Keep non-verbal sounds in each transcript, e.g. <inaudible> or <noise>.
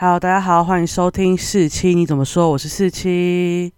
Hello，大家好，欢迎收听四七，你怎么说？我是四七。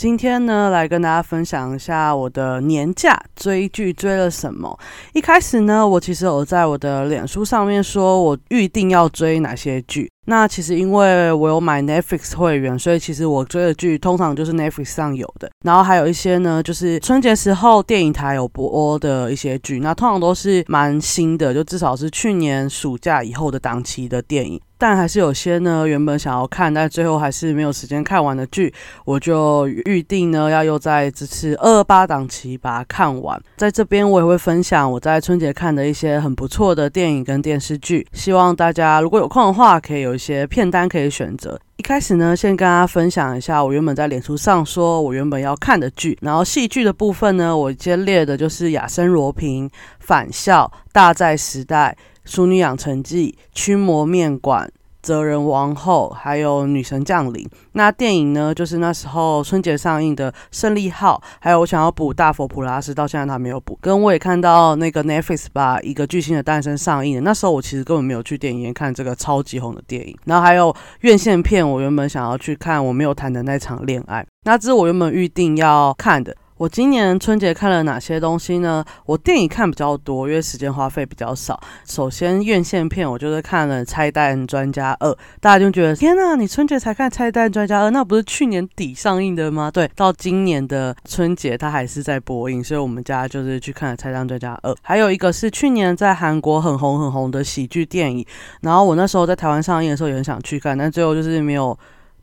今天呢，来跟大家分享一下我的年假追剧追了什么。一开始呢，我其实有在我的脸书上面说，我预定要追哪些剧。那其实因为我有买 Netflix 会员，所以其实我追的剧通常就是 Netflix 上有的。然后还有一些呢，就是春节时候电影台有播的一些剧，那通常都是蛮新的，就至少是去年暑假以后的档期的电影。但还是有些呢，原本想要看，但最后还是没有时间看完的剧，我就预定呢要又在这次二八档期把它看完。在这边我也会分享我在春节看的一些很不错的电影跟电视剧，希望大家如果有空的话，可以有一些片单可以选择。一开始呢，先跟大家分享一下我原本在脸书上说我原本要看的剧，然后戏剧的部分呢，我先列的就是《亚森罗平》《返校》《大在时代》。《淑女养成记》《驱魔面馆》《哲人王后》，还有《女神降临》。那电影呢，就是那时候春节上映的《胜利号》，还有我想要补《大佛普拉斯》，到现在他没有补。跟我也看到那个 Netflix 把一个巨星的诞生上映的，那时候我其实根本没有去电影院看这个超级红的电影。然后还有院线片，我原本想要去看我没有谈的那场恋爱，那这是我原本预定要看的。我今年春节看了哪些东西呢？我电影看比较多，因为时间花费比较少。首先院线片，我就是看了《拆弹专家二》，大家就觉得天呐，你春节才看《拆弹专家二》，那不是去年底上映的吗？对，到今年的春节它还是在播映，所以我们家就是去看了《拆弹专家二》。还有一个是去年在韩国很红很红的喜剧电影，然后我那时候在台湾上映的时候也很想去看，但最后就是没有。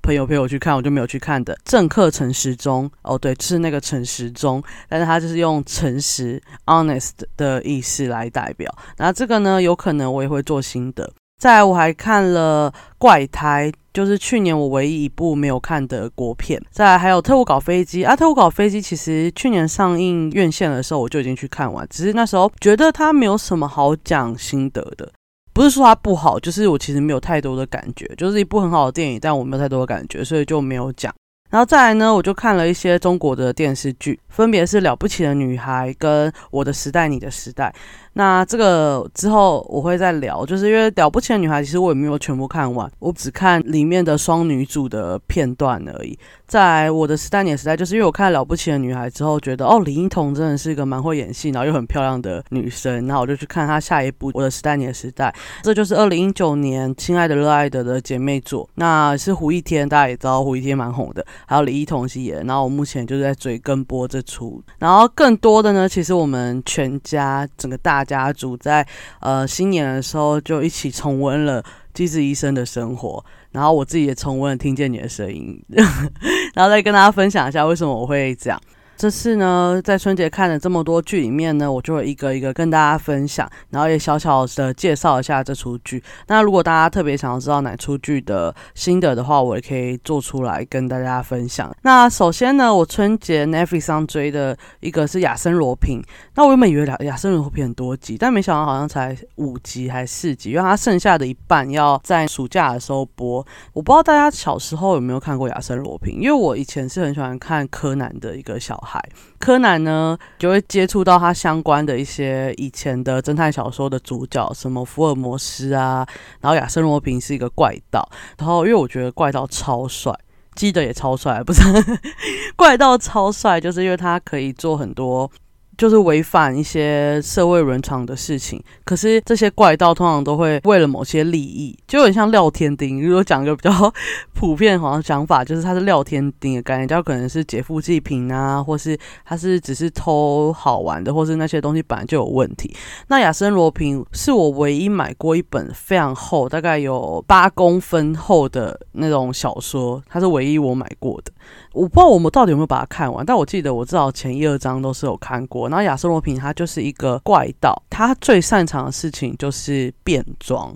朋友陪我去看，我就没有去看的。政客陈时中，哦，对，是那个陈时中，但是他就是用诚实 （honest） 的意思来代表。那这个呢，有可能我也会做心得。再来，我还看了《怪胎》，就是去年我唯一一部没有看的国片。再来，还有《特务搞飞机》啊，《特务搞飞机》其实去年上映院线的时候我就已经去看完，只是那时候觉得它没有什么好讲心得的。不是说它不好，就是我其实没有太多的感觉，就是一部很好的电影，但我没有太多的感觉，所以就没有讲。然后再来呢，我就看了一些中国的电视剧，分别是《了不起的女孩》跟《我的时代，你的时代》。那这个之后我会再聊，就是因为了不起的女孩，其实我也没有全部看完，我只看里面的双女主的片段而已。在我的时代年时代，就是因为我看了不起的女孩之后，觉得哦，李英彤真的是一个蛮会演戏，然后又很漂亮的女生，然后我就去看她下一部《我的时代年时代》，这就是二零一九年《亲爱的热爱的》的姐妹作，那是胡一天，大家也知道胡一天蛮红的，还有李一桐饰演，然后我目前就是在追跟播这出，然后更多的呢，其实我们全家整个大。家族在呃新年的时候就一起重温了《机智医生的生活》，然后我自己也重温了《听见你的声音》，<laughs> 然后再跟大家分享一下为什么我会这样。这次呢，在春节看了这么多剧里面呢，我就会一个一个跟大家分享，然后也小小的介绍一下这出剧。那如果大家特别想要知道哪出剧的心得的话，我也可以做出来跟大家分享。那首先呢，我春节 Netflix 上追的一个是《亚森罗平》。那我原本以为《亚亚森罗平》很多集，但没想到好像才五集还是四集，因为它剩下的一半要在暑假的时候播。我不知道大家小时候有没有看过《亚森罗平》，因为我以前是很喜欢看柯南的一个小。海柯南呢，就会接触到他相关的一些以前的侦探小说的主角，什么福尔摩斯啊，然后亚森罗平是一个怪盗，然后因为我觉得怪盗超帅，基德也超帅，不是 <laughs> 怪盗超帅，就是因为他可以做很多。就是违反一些社会伦常的事情，可是这些怪盗通常都会为了某些利益，就很像廖天丁。如果讲一个比较普遍好像想法，就是他是廖天丁的概念，就可能是劫富济贫啊，或是他是只是偷好玩的，或是那些东西本来就有问题。那亚森罗平是我唯一买过一本非常厚，大概有八公分厚的那种小说，它是唯一我买过的。我不知道我们到底有没有把它看完，但我记得我至少前一二章都是有看过。然后亚瑟罗平他就是一个怪盗，他最擅长的事情就是变装。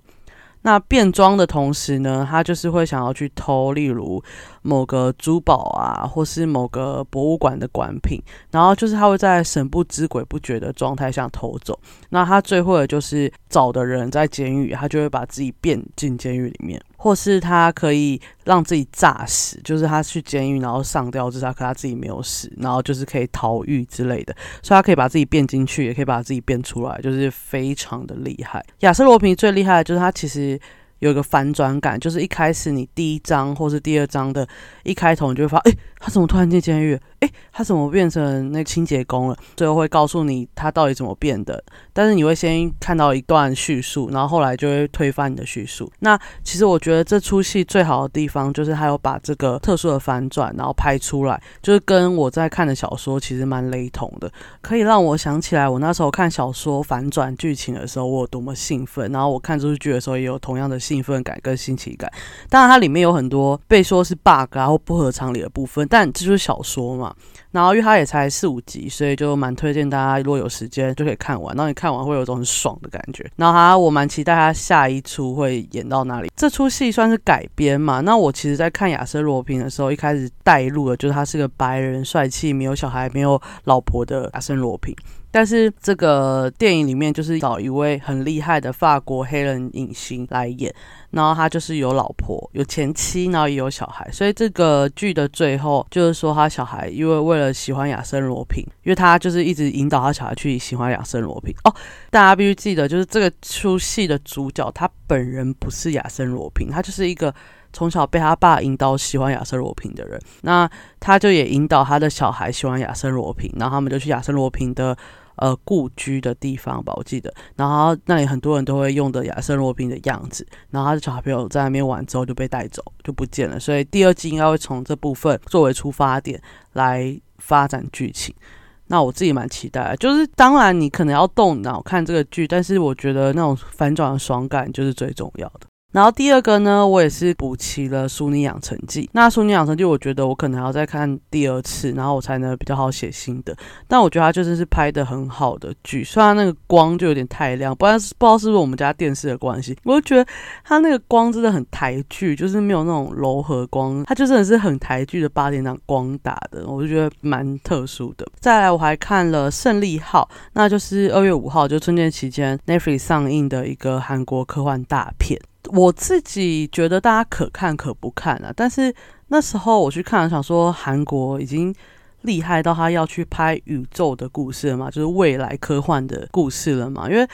那变装的同时呢，他就是会想要去偷，例如某个珠宝啊，或是某个博物馆的馆品，然后就是他会在神不知鬼不觉的状态下偷走。那他最会的就是找的人在监狱，他就会把自己变进监狱里面，或是他可以让自己诈死，就是他去监狱然后上吊自杀，可他自己没有死，然后就是可以逃狱之类的，所以他可以把自己变进去，也可以把自己变出来，就是非常的厉害。亚瑟罗平最厉害的就是他其实。有一个反转感，就是一开始你第一章或是第二章的一开头，你就会发现，哎，他怎么突然进监狱？哎，他怎么变成那清洁工了？最后会告诉你他到底怎么变的。但是你会先看到一段叙述，然后后来就会推翻你的叙述。那其实我觉得这出戏最好的地方，就是他有把这个特殊的反转，然后拍出来，就是跟我在看的小说其实蛮雷同的，可以让我想起来我那时候看小说反转剧情的时候，我有多么兴奋。然后我看这出剧的时候，也有同样的。兴奋感跟新奇感，当然它里面有很多被说是 bug 然后不合常理的部分，但这就是小说嘛。然后因为它也才四五集，所以就蛮推荐大家，如果有时间就可以看完。然后你看完会有一种很爽的感觉。然后它我蛮期待它下一出会演到哪里。这出戏算是改编嘛？那我其实在看亚瑟罗平的时候，一开始带入的就是他是个白人、帅气、没有小孩、没有老婆的亚瑟罗平。但是这个电影里面就是找一位很厉害的法国黑人影星来演，然后他就是有老婆、有前妻，然后也有小孩。所以这个剧的最后就是说，他小孩因为为了喜欢亚森罗平，因为他就是一直引导他小孩去喜欢亚森罗平。哦，大家必须记得，就是这个出戏的主角他本人不是亚森罗平，他就是一个从小被他爸引导喜欢亚森罗平的人。那他就也引导他的小孩喜欢亚森罗平，然后他们就去亚森罗平的。呃，故居的地方吧，我记得。然后那里很多人都会用的亚瑟罗宾的样子。然后他的小朋友在那边玩之后就被带走，就不见了。所以第二季应该会从这部分作为出发点来发展剧情。那我自己蛮期待，就是当然你可能要动脑看这个剧，但是我觉得那种反转的爽感就是最重要的。然后第二个呢，我也是补齐了《淑女养成记》。那《淑女养成记》，我觉得我可能要再看第二次，然后我才能比较好写心得。但我觉得它就是是拍的很好的剧，虽然那个光就有点太亮，不然不知道是不是我们家电视的关系，我就觉得它那个光真的很台剧，就是没有那种柔和光，它就真的是很台剧的八点档光打的，我就觉得蛮特殊的。再来，我还看了《胜利号》，那就是二月五号就春节期间 Netflix 上映的一个韩国科幻大片。我自己觉得大家可看可不看啊，但是那时候我去看，想说韩国已经厉害到他要去拍宇宙的故事了嘛，就是未来科幻的故事了嘛，因为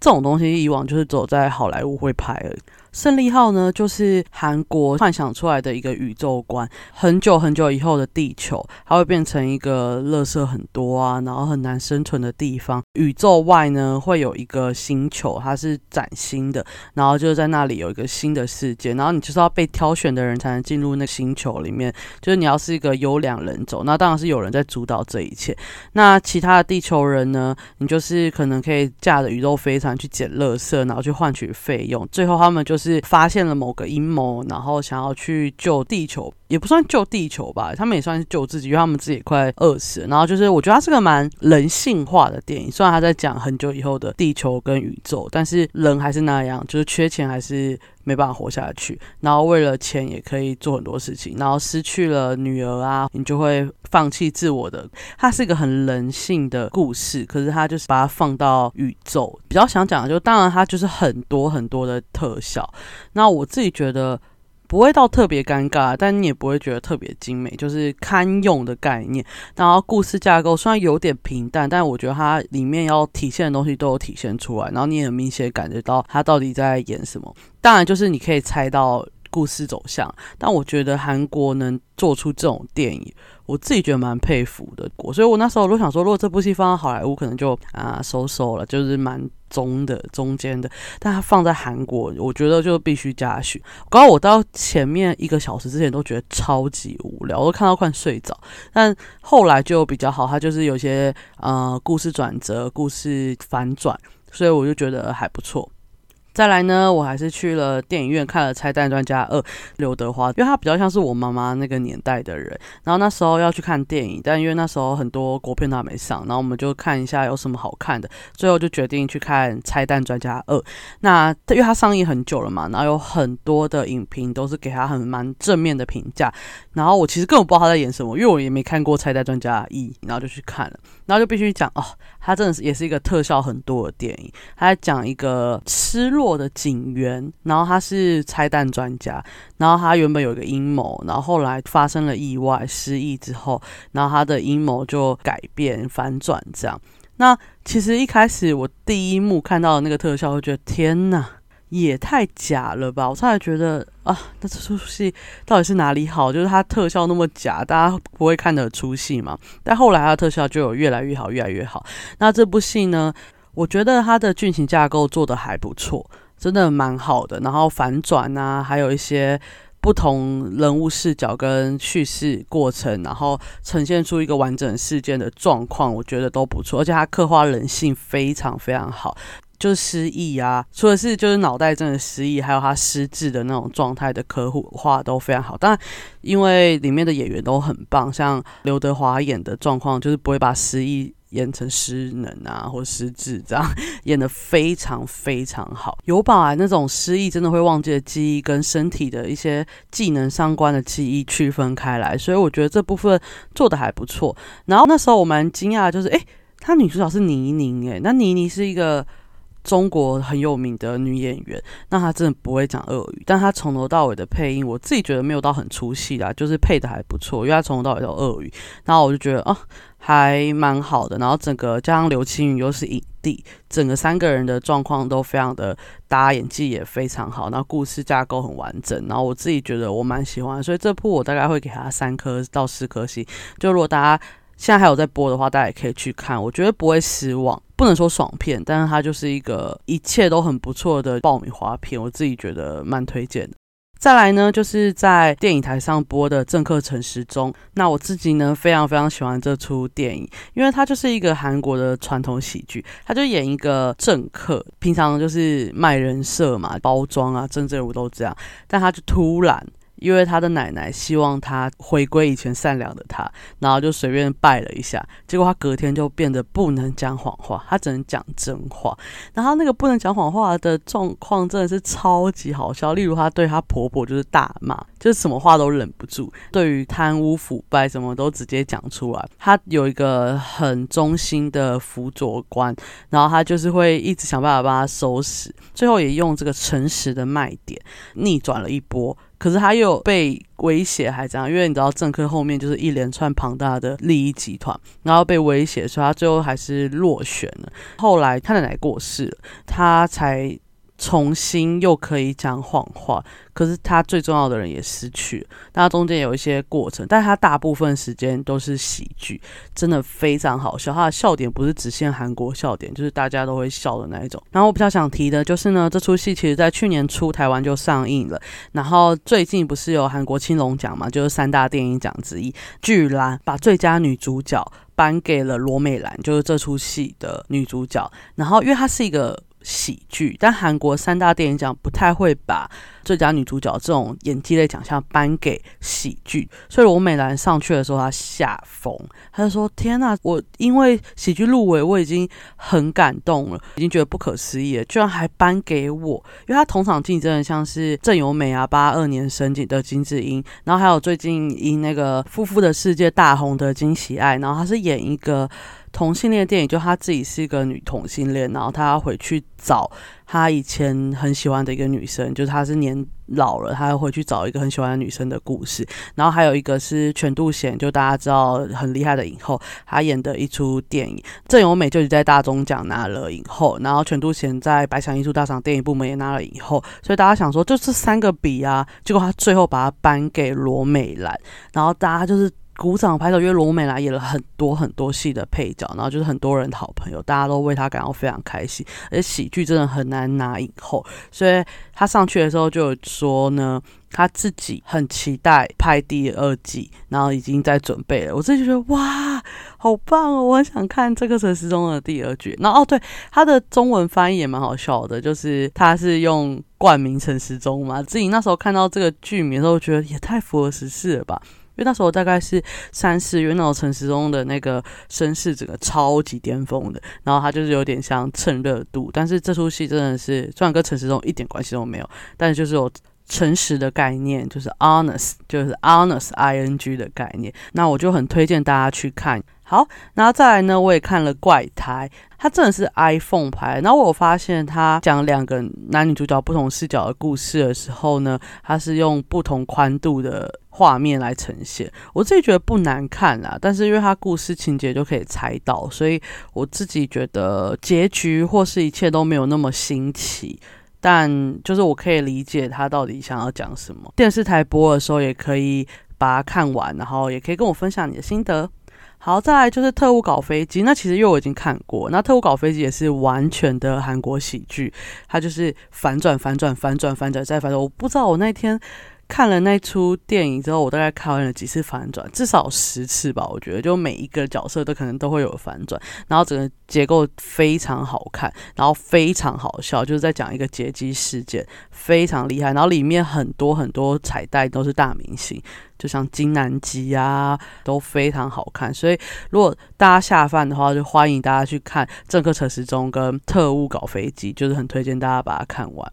这种东西以往就是走在好莱坞会拍而已。胜利号呢，就是韩国幻想出来的一个宇宙观。很久很久以后的地球，它会变成一个垃圾很多啊，然后很难生存的地方。宇宙外呢，会有一个星球，它是崭新的，然后就是在那里有一个新的世界。然后你就是要被挑选的人才能进入那星球里面。就是你要是一个优良人种，那当然是有人在主导这一切。那其他的地球人呢，你就是可能可以驾着宇宙飞船去捡垃圾，然后去换取费用。最后他们就是。是发现了某个阴谋，然后想要去救地球，也不算救地球吧，他们也算是救自己，因为他们自己快饿死了。然后就是，我觉得它是个蛮人性化的电影，虽然他在讲很久以后的地球跟宇宙，但是人还是那样，就是缺钱还是。没办法活下去，然后为了钱也可以做很多事情，然后失去了女儿啊，你就会放弃自我的。它是一个很人性的故事，可是它就是把它放到宇宙。比较想讲的就，当然它就是很多很多的特效。那我自己觉得。不会到特别尴尬，但你也不会觉得特别精美，就是堪用的概念。然后故事架构虽然有点平淡，但我觉得它里面要体现的东西都有体现出来，然后你也很明显感觉到它到底在演什么。当然，就是你可以猜到故事走向，但我觉得韩国能做出这种电影。我自己觉得蛮佩服的，所以我那时候都想说，如果这部戏放在好莱坞，可能就啊收收了，就是蛮中的中间的。但它放在韩国，我觉得就必须加许。刚刚我到前面一个小时之前都觉得超级无聊，我都看到快睡着。但后来就比较好，它就是有些呃故事转折、故事反转，所以我就觉得还不错。再来呢，我还是去了电影院看了《拆弹专家二》，刘德华，因为他比较像是我妈妈那个年代的人。然后那时候要去看电影，但因为那时候很多国片都还没上，然后我们就看一下有什么好看的，最后就决定去看《拆弹专家二》。那因为它上映很久了嘛，然后有很多的影评都是给他很蛮正面的评价。然后我其实根本不知道他在演什么，因为我也没看过《拆弹专家一》，然后就去看了，然后就必须讲哦，他真的是也是一个特效很多的电影，他在讲一个失落。的警员，然后他是拆弹专家，然后他原本有一个阴谋，然后后来发生了意外失忆之后，然后他的阴谋就改变反转这样。那其实一开始我第一幕看到的那个特效，我觉得天哪，也太假了吧！我差点觉得啊，那这出戏到底是哪里好？就是它特效那么假，大家不会看得出戏嘛？但后来它的特效就有越来越好，越来越好。那这部戏呢？我觉得它的剧情架构做的还不错，真的蛮好的。然后反转啊，还有一些不同人物视角跟叙事过程，然后呈现出一个完整事件的状况，我觉得都不错。而且它刻画人性非常非常好，就是失忆啊，除了是就是脑袋真的失忆，还有他失智的那种状态的刻画都非常好。当然，因为里面的演员都很棒，像刘德华演的状况，就是不会把失忆。演成失能啊，或失智这样，<laughs> 演的非常非常好。有把那种失忆真的会忘记的记忆，跟身体的一些技能相关的记忆区分开来，所以我觉得这部分做的还不错。然后那时候我蛮惊讶，就是哎，她女主角是倪妮，哎，那倪妮是一个。中国很有名的女演员，那她真的不会讲俄语，但她从头到尾的配音，我自己觉得没有到很出戏啦，就是配的还不错，因为她从头到尾都俄语，然后我就觉得哦，还蛮好的。然后整个加上刘青云又是影帝，整个三个人的状况都非常的搭，演技也非常好，那故事架构很完整，然后我自己觉得我蛮喜欢，所以这部我大概会给他三颗到四颗星。就如果大家现在还有在播的话，大家也可以去看，我觉得不会失望。不能说爽片，但是它就是一个一切都很不错的爆米花片，我自己觉得蛮推荐的。再来呢，就是在电影台上播的《政客陈时中》，那我自己呢非常非常喜欢这出电影，因为它就是一个韩国的传统喜剧，它就演一个政客，平常就是卖人设嘛，包装啊，政治人物都这样，但他就突然。因为他的奶奶希望他回归以前善良的他，然后就随便拜了一下，结果他隔天就变得不能讲谎话，他只能讲真话。然后那个不能讲谎话的状况真的是超级好笑，例如他对他婆婆就是大骂，就是什么话都忍不住，对于贪污腐败什么都直接讲出来。他有一个很忠心的辅佐官，然后他就是会一直想办法帮他收拾，最后也用这个诚实的卖点逆转了一波。可是他又被威胁，还这样，因为你知道政客后面就是一连串庞大的利益集团，然后被威胁，所以他最后还是落选了。后来他奶奶过世了，他才。重新又可以讲谎话，可是他最重要的人也失去了。那中间有一些过程，但他大部分时间都是喜剧，真的非常好笑。他的笑点不是只限韩国笑点，就是大家都会笑的那一种。然后我比较想提的就是呢，这出戏其实在去年初台湾就上映了，然后最近不是有韩国青龙奖嘛，就是三大电影奖之一，居然把最佳女主角颁给了罗美兰，就是这出戏的女主角。然后因为她是一个。喜剧，但韩国三大电影奖不太会把最佳女主角这种演技类奖项颁给喜剧，所以罗美兰上去的时候，她吓疯，她就说：“天呐，我因为喜剧入围，我已经很感动了，已经觉得不可思议了，居然还颁给我！因为她同场竞争的像是郑有美啊，八二年生的金智英，然后还有最近因那个《夫妇的世界》大红的金喜爱，然后她是演一个。”同性恋电影，就她自己是一个女同性恋，然后她要回去找她以前很喜欢的一个女生，就是她是年老了，她要回去找一个很喜欢的女生的故事。然后还有一个是全度贤，就大家知道很厉害的影后，她演的一出电影。郑有美就在大中奖拿了影后，然后全度贤在百想艺术大赏电影部门也拿了影后，所以大家想说就这三个比啊，结果他最后把它颁给罗美兰，然后大家就是。鼓掌拍手，因为罗美兰演了很多很多戏的配角，然后就是很多人的好朋友，大家都为他感到非常开心。而且喜剧真的很难拿影后，所以他上去的时候就有说呢，他自己很期待拍第二季，然后已经在准备了。我自己觉得哇，好棒哦！我很想看这个陈时中的第二句。然后哦，对，他的中文翻译也蛮好笑的，就是他是用冠名陈时中嘛。自己那时候看到这个剧名的时候，觉得也太符合时事了吧。因为那时候大概是三四月，那种陈时中的那个声势整个超级巅峰的，然后他就是有点像蹭热度。但是这出戏真的是，虽然跟陈时中一点关系都没有，但是就是有诚实的概念，就是 honest，就是 honest i n g 的概念。那我就很推荐大家去看。好，然后再来呢，我也看了《怪胎》，它真的是 iPhone 拍。然后我发现它讲两个男女主角不同视角的故事的时候呢，它是用不同宽度的画面来呈现。我自己觉得不难看啦，但是因为它故事情节就可以猜到，所以我自己觉得结局或是一切都没有那么新奇。但就是我可以理解他到底想要讲什么。电视台播的时候也可以把它看完，然后也可以跟我分享你的心得。好，再来就是《特务搞飞机》，那其实因为我已经看过，那《特务搞飞机》也是完全的韩国喜剧，它就是反转、反转、反转、反转再反转。我不知道我那天。看了那出电影之后，我大概看完了几次反转，至少十次吧。我觉得，就每一个角色都可能都会有反转，然后整个结构非常好看，然后非常好笑，就是在讲一个劫机事件，非常厉害。然后里面很多很多彩蛋都是大明星，就像金南基啊，都非常好看。所以，如果大家下饭的话，就欢迎大家去看《政客陈时中》跟《特务搞飞机》，就是很推荐大家把它看完。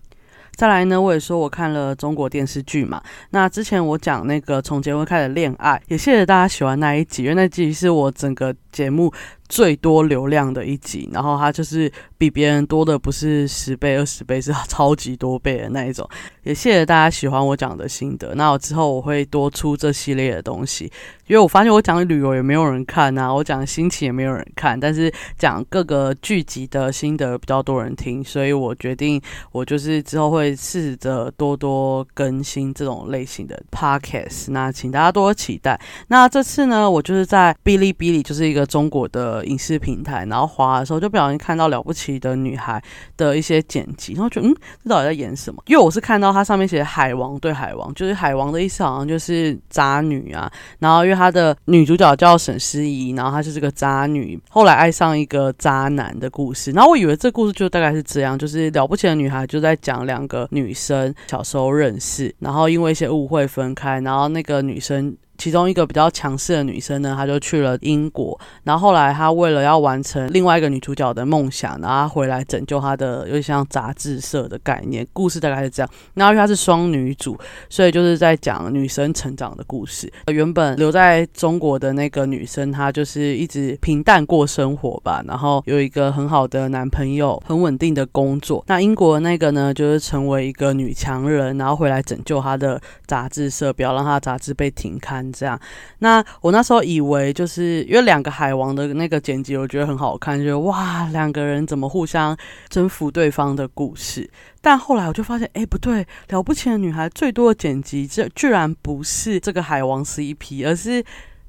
再来呢，我也说我看了中国电视剧嘛。那之前我讲那个从结婚开始恋爱，也谢谢大家喜欢那一集，因为那集是我整个节目。最多流量的一集，然后它就是比别人多的不是十倍、二十倍，是超级多倍的那一种。也谢谢大家喜欢我讲的心得。那我之后我会多出这系列的东西，因为我发现我讲旅游也没有人看啊，我讲心情也没有人看，但是讲各个剧集的心得比较多人听，所以我决定我就是之后会试着多多更新这种类型的 podcast。那请大家多多期待。那这次呢，我就是在哔哩哔哩，就是一个中国的。影视平台，然后滑的时候就不小心看到《了不起的女孩》的一些剪辑，然后觉得嗯，这到底在演什么？因为我是看到它上面写“海王对海王”，就是海王的意思好像就是渣女啊。然后因为她的女主角叫沈诗怡，然后她就是个渣女，后来爱上一个渣男的故事。然后我以为这故事就大概是这样，就是《了不起的女孩》就在讲两个女生小时候认识，然后因为一些误会分开，然后那个女生。其中一个比较强势的女生呢，她就去了英国，然后后来她为了要完成另外一个女主角的梦想，然后她回来拯救她的，有点像杂志社的概念。故事大概是这样。然后因为她是双女主，所以就是在讲女生成长的故事。原本留在中国的那个女生，她就是一直平淡过生活吧，然后有一个很好的男朋友，很稳定的工作。那英国那个呢，就是成为一个女强人，然后回来拯救她的杂志社，不要让她杂志被停刊。这样，那我那时候以为就是因为两个海王的那个剪辑，我觉得很好看，就哇，两个人怎么互相征服对方的故事。但后来我就发现，哎，不对，了不起的女孩最多的剪辑，这居然不是这个海王 CP，而是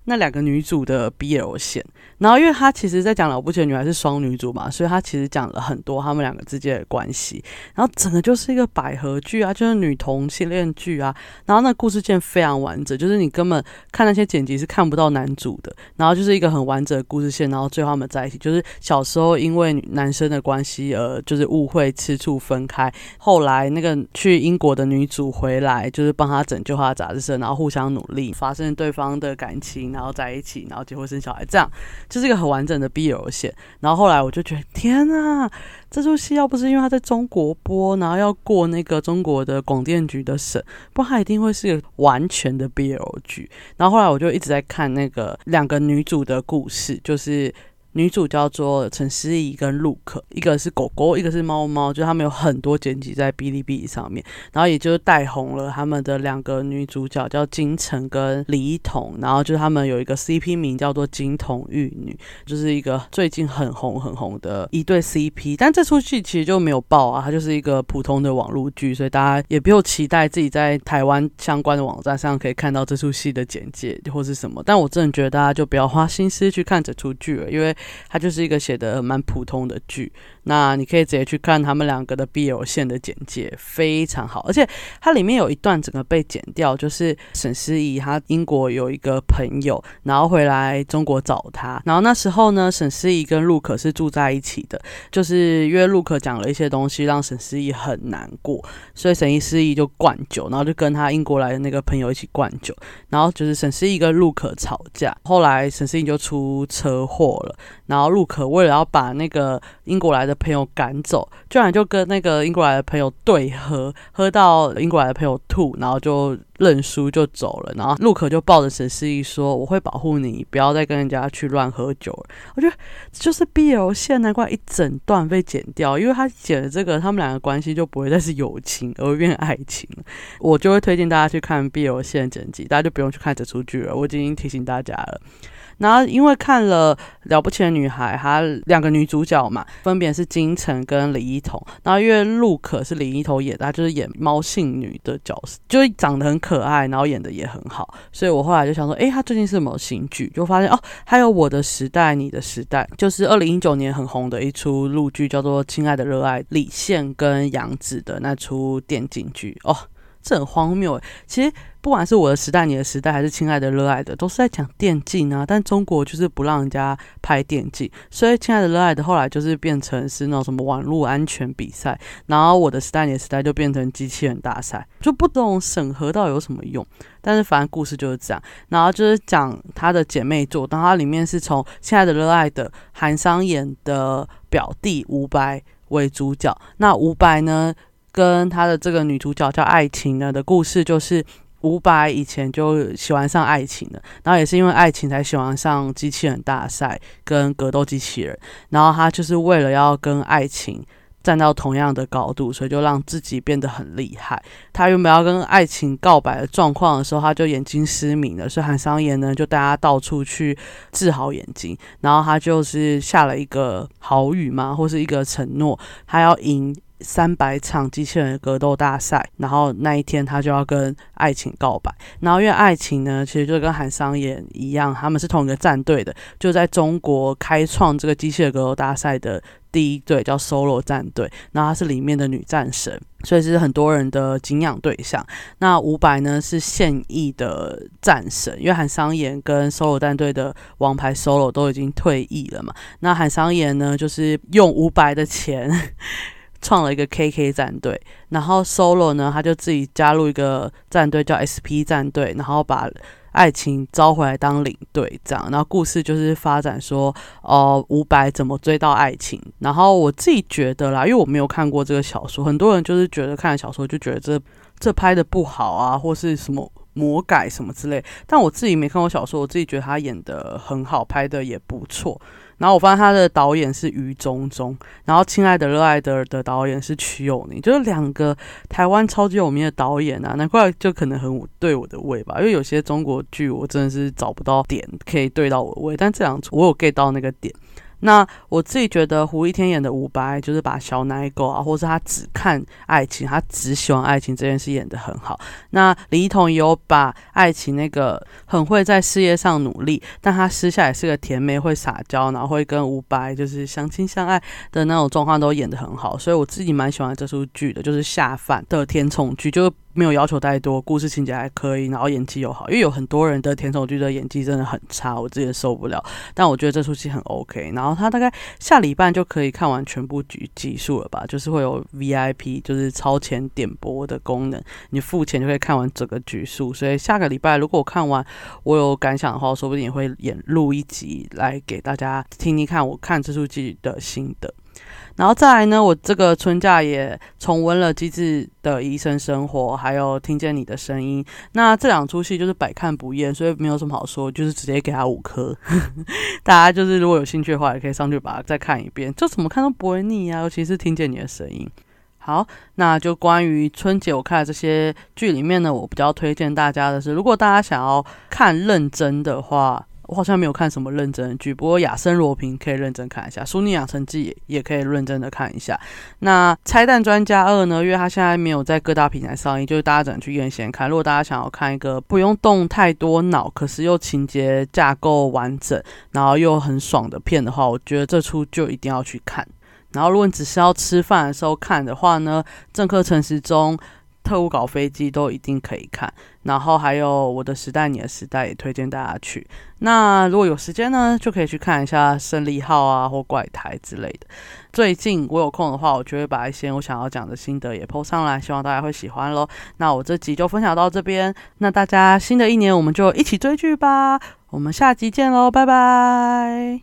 那两个女主的 BL 线。然后，因为他其实在讲了不起的女孩是双女主嘛，所以他其实讲了很多他们两个之间的关系。然后整个就是一个百合剧啊，就是女同性恋剧啊。然后那故事线非常完整，就是你根本看那些剪辑是看不到男主的。然后就是一个很完整的故事线，然后最后他们在一起，就是小时候因为男生的关系而就是误会吃醋分开。后来那个去英国的女主回来，就是帮他拯救他的杂志社，然后互相努力，发生对方的感情，然后在一起，然后结婚生小孩，这样。就是一个很完整的 BL 线，然后后来我就觉得天呐，这出戏要不是因为它在中国播，然后要过那个中国的广电局的审，不然它一定会是个完全的 BL 剧。然后后来我就一直在看那个两个女主的故事，就是。女主叫做陈思怡跟陆可，一个是狗狗，一个是猫猫，就他们有很多剪辑在哔哩哔哩上面，然后也就带红了他们的两个女主角叫金晨跟李彤，然后就他们有一个 CP 名叫做金童玉女，就是一个最近很红很红的一对 CP，但这出戏其实就没有爆啊，它就是一个普通的网络剧，所以大家也不用期待自己在台湾相关的网站上可以看到这出戏的简介或是什么，但我真的觉得大家就不要花心思去看这出剧了，因为。它就是一个写的蛮普通的剧。那你可以直接去看他们两个的 BL 线的简介，非常好。而且它里面有一段整个被剪掉，就是沈思怡她英国有一个朋友，然后回来中国找她，然后那时候呢，沈思怡跟陆可是住在一起的，就是因为陆可讲了一些东西，让沈思怡很难过，所以沈思怡就灌酒，然后就跟他英国来的那个朋友一起灌酒，然后就是沈思怡跟陆可吵架，后来沈思怡就出车祸了，然后陆可为了要把那个英国来的朋友赶走，居然就跟那个英国来的朋友对喝，喝到英国来的朋友吐，然后就认输就走了。然后陆可就抱着沈思怡说：“我会保护你，不要再跟人家去乱喝酒了。”我觉得就是 BL 线，难怪一整段被剪掉，因为他剪了这个，他们两个关系就不会再是友情，而会变爱情。我就会推荐大家去看 BL 线剪辑，大家就不用去看这出剧了。我已经提醒大家了。然后因为看了《了不起的女孩》，她两个女主角嘛，分别是金晨跟李一桐。然后因为陆可是李一桐演的，她就是演猫性女的角色，就是长得很可爱，然后演的也很好。所以我后来就想说，哎，她最近是什么新剧？就发现哦，还有《我的时代，你的时代》，就是二零一九年很红的一出陆剧，叫做《亲爱的热爱》，李现跟杨紫的那出电竞剧哦。这很荒谬诶，其实不管是我的时代、你的时代，还是亲爱的、热爱的，都是在讲电竞啊。但中国就是不让人家拍电竞，所以亲爱的、热爱的后来就是变成是那种什么网络安全比赛，然后我的时代、你的时代就变成机器人大赛，就不懂审核到底有什么用。但是反正故事就是这样，然后就是讲他的姐妹作，当它里面是从亲爱的、热爱的韩商演的表弟吴白为主角，那吴白呢？跟他的这个女主角叫爱情呢的故事，就是伍佰以前就喜欢上爱情了，然后也是因为爱情才喜欢上机器人大赛跟格斗机器人，然后他就是为了要跟爱情站到同样的高度，所以就让自己变得很厉害。他原本要跟爱情告白的状况的时候，他就眼睛失明了，所以韩商言呢就带他到处去治好眼睛，然后他就是下了一个好语嘛，或是一个承诺，他要赢。三百场机器人格斗大赛，然后那一天他就要跟爱情告白。然后因为爱情呢，其实就跟韩商言一样，他们是同一个战队的，就在中国开创这个机器人格斗大赛的第一队叫 Solo 战队。然后她是里面的女战神，所以是很多人的敬仰对象。那伍佰呢是现役的战神，因为韩商言跟 Solo 战队的王牌 Solo 都已经退役了嘛。那韩商言呢就是用伍佰的钱。创了一个 KK 战队，然后 Solo 呢，他就自己加入一个战队叫 SP 战队，然后把爱情招回来当领队，这样。然后故事就是发展说，哦，伍佰怎么追到爱情。然后我自己觉得啦，因为我没有看过这个小说，很多人就是觉得看了小说就觉得这这拍的不好啊，或是什么魔改什么之类。但我自己没看过小说，我自己觉得他演的很好，拍的也不错。然后我发现他的导演是余中中，然后《亲爱的热爱的》的导演是曲友宁，就是两个台湾超级有名的导演啊，难怪就可能很对我的胃吧。因为有些中国剧我真的是找不到点可以对到我的胃，但这两出我有 get 到那个点。那我自己觉得胡一天演的伍佰，就是把小奶狗啊，或是他只看爱情，他只喜欢爱情这件事演得很好。那李一桐有把爱情那个很会在事业上努力，但他私下也是个甜妹，会撒娇，然后会跟伍佰就是相亲相爱的那种状况都演得很好。所以我自己蛮喜欢这出剧的，就是下饭的甜宠剧，就。没有要求太多，故事情节还可以，然后演技又好，因为有很多人的甜宠剧的演技真的很差，我自己也受不了。但我觉得这出戏很 OK，然后他大概下礼拜就可以看完全部集集数了吧，就是会有 VIP，就是超前点播的功能，你付钱就可以看完整个集数。所以下个礼拜如果我看完，我有感想的话，说不定也会演录一集来给大家听听看我看这出剧的心得。然后再来呢，我这个春假也重温了《机智的医生生活》，还有听见你的声音。那这两出戏就是百看不厌，所以没有什么好说，就是直接给他五颗。<laughs> 大家就是如果有兴趣的话，也可以上去把它再看一遍，就怎么看都不会腻啊。尤其是听见你的声音。好，那就关于春节我看的这些剧里面呢，我比较推荐大家的是，如果大家想要看认真的话。我好像没有看什么认真的剧，不过《亚森罗平》可以认真看一下，《淑女养成记》也可以认真的看一下。那《拆弹专家二》呢？因为它现在没有在各大平台上映，就是大家只能去院线看。如果大家想要看一个不用动太多脑，可是又情节架构完整，然后又很爽的片的话，我觉得这出就一定要去看。然后，如果你只是要吃饭的时候看的话呢，《政客陈时中》。特务搞飞机都一定可以看，然后还有我的时代，你的时代也推荐大家去。那如果有时间呢，就可以去看一下胜利号啊或怪胎之类的。最近我有空的话，我就会把一些我想要讲的心得也 po 上来，希望大家会喜欢喽。那我这集就分享到这边，那大家新的一年我们就一起追剧吧。我们下集见喽，拜拜。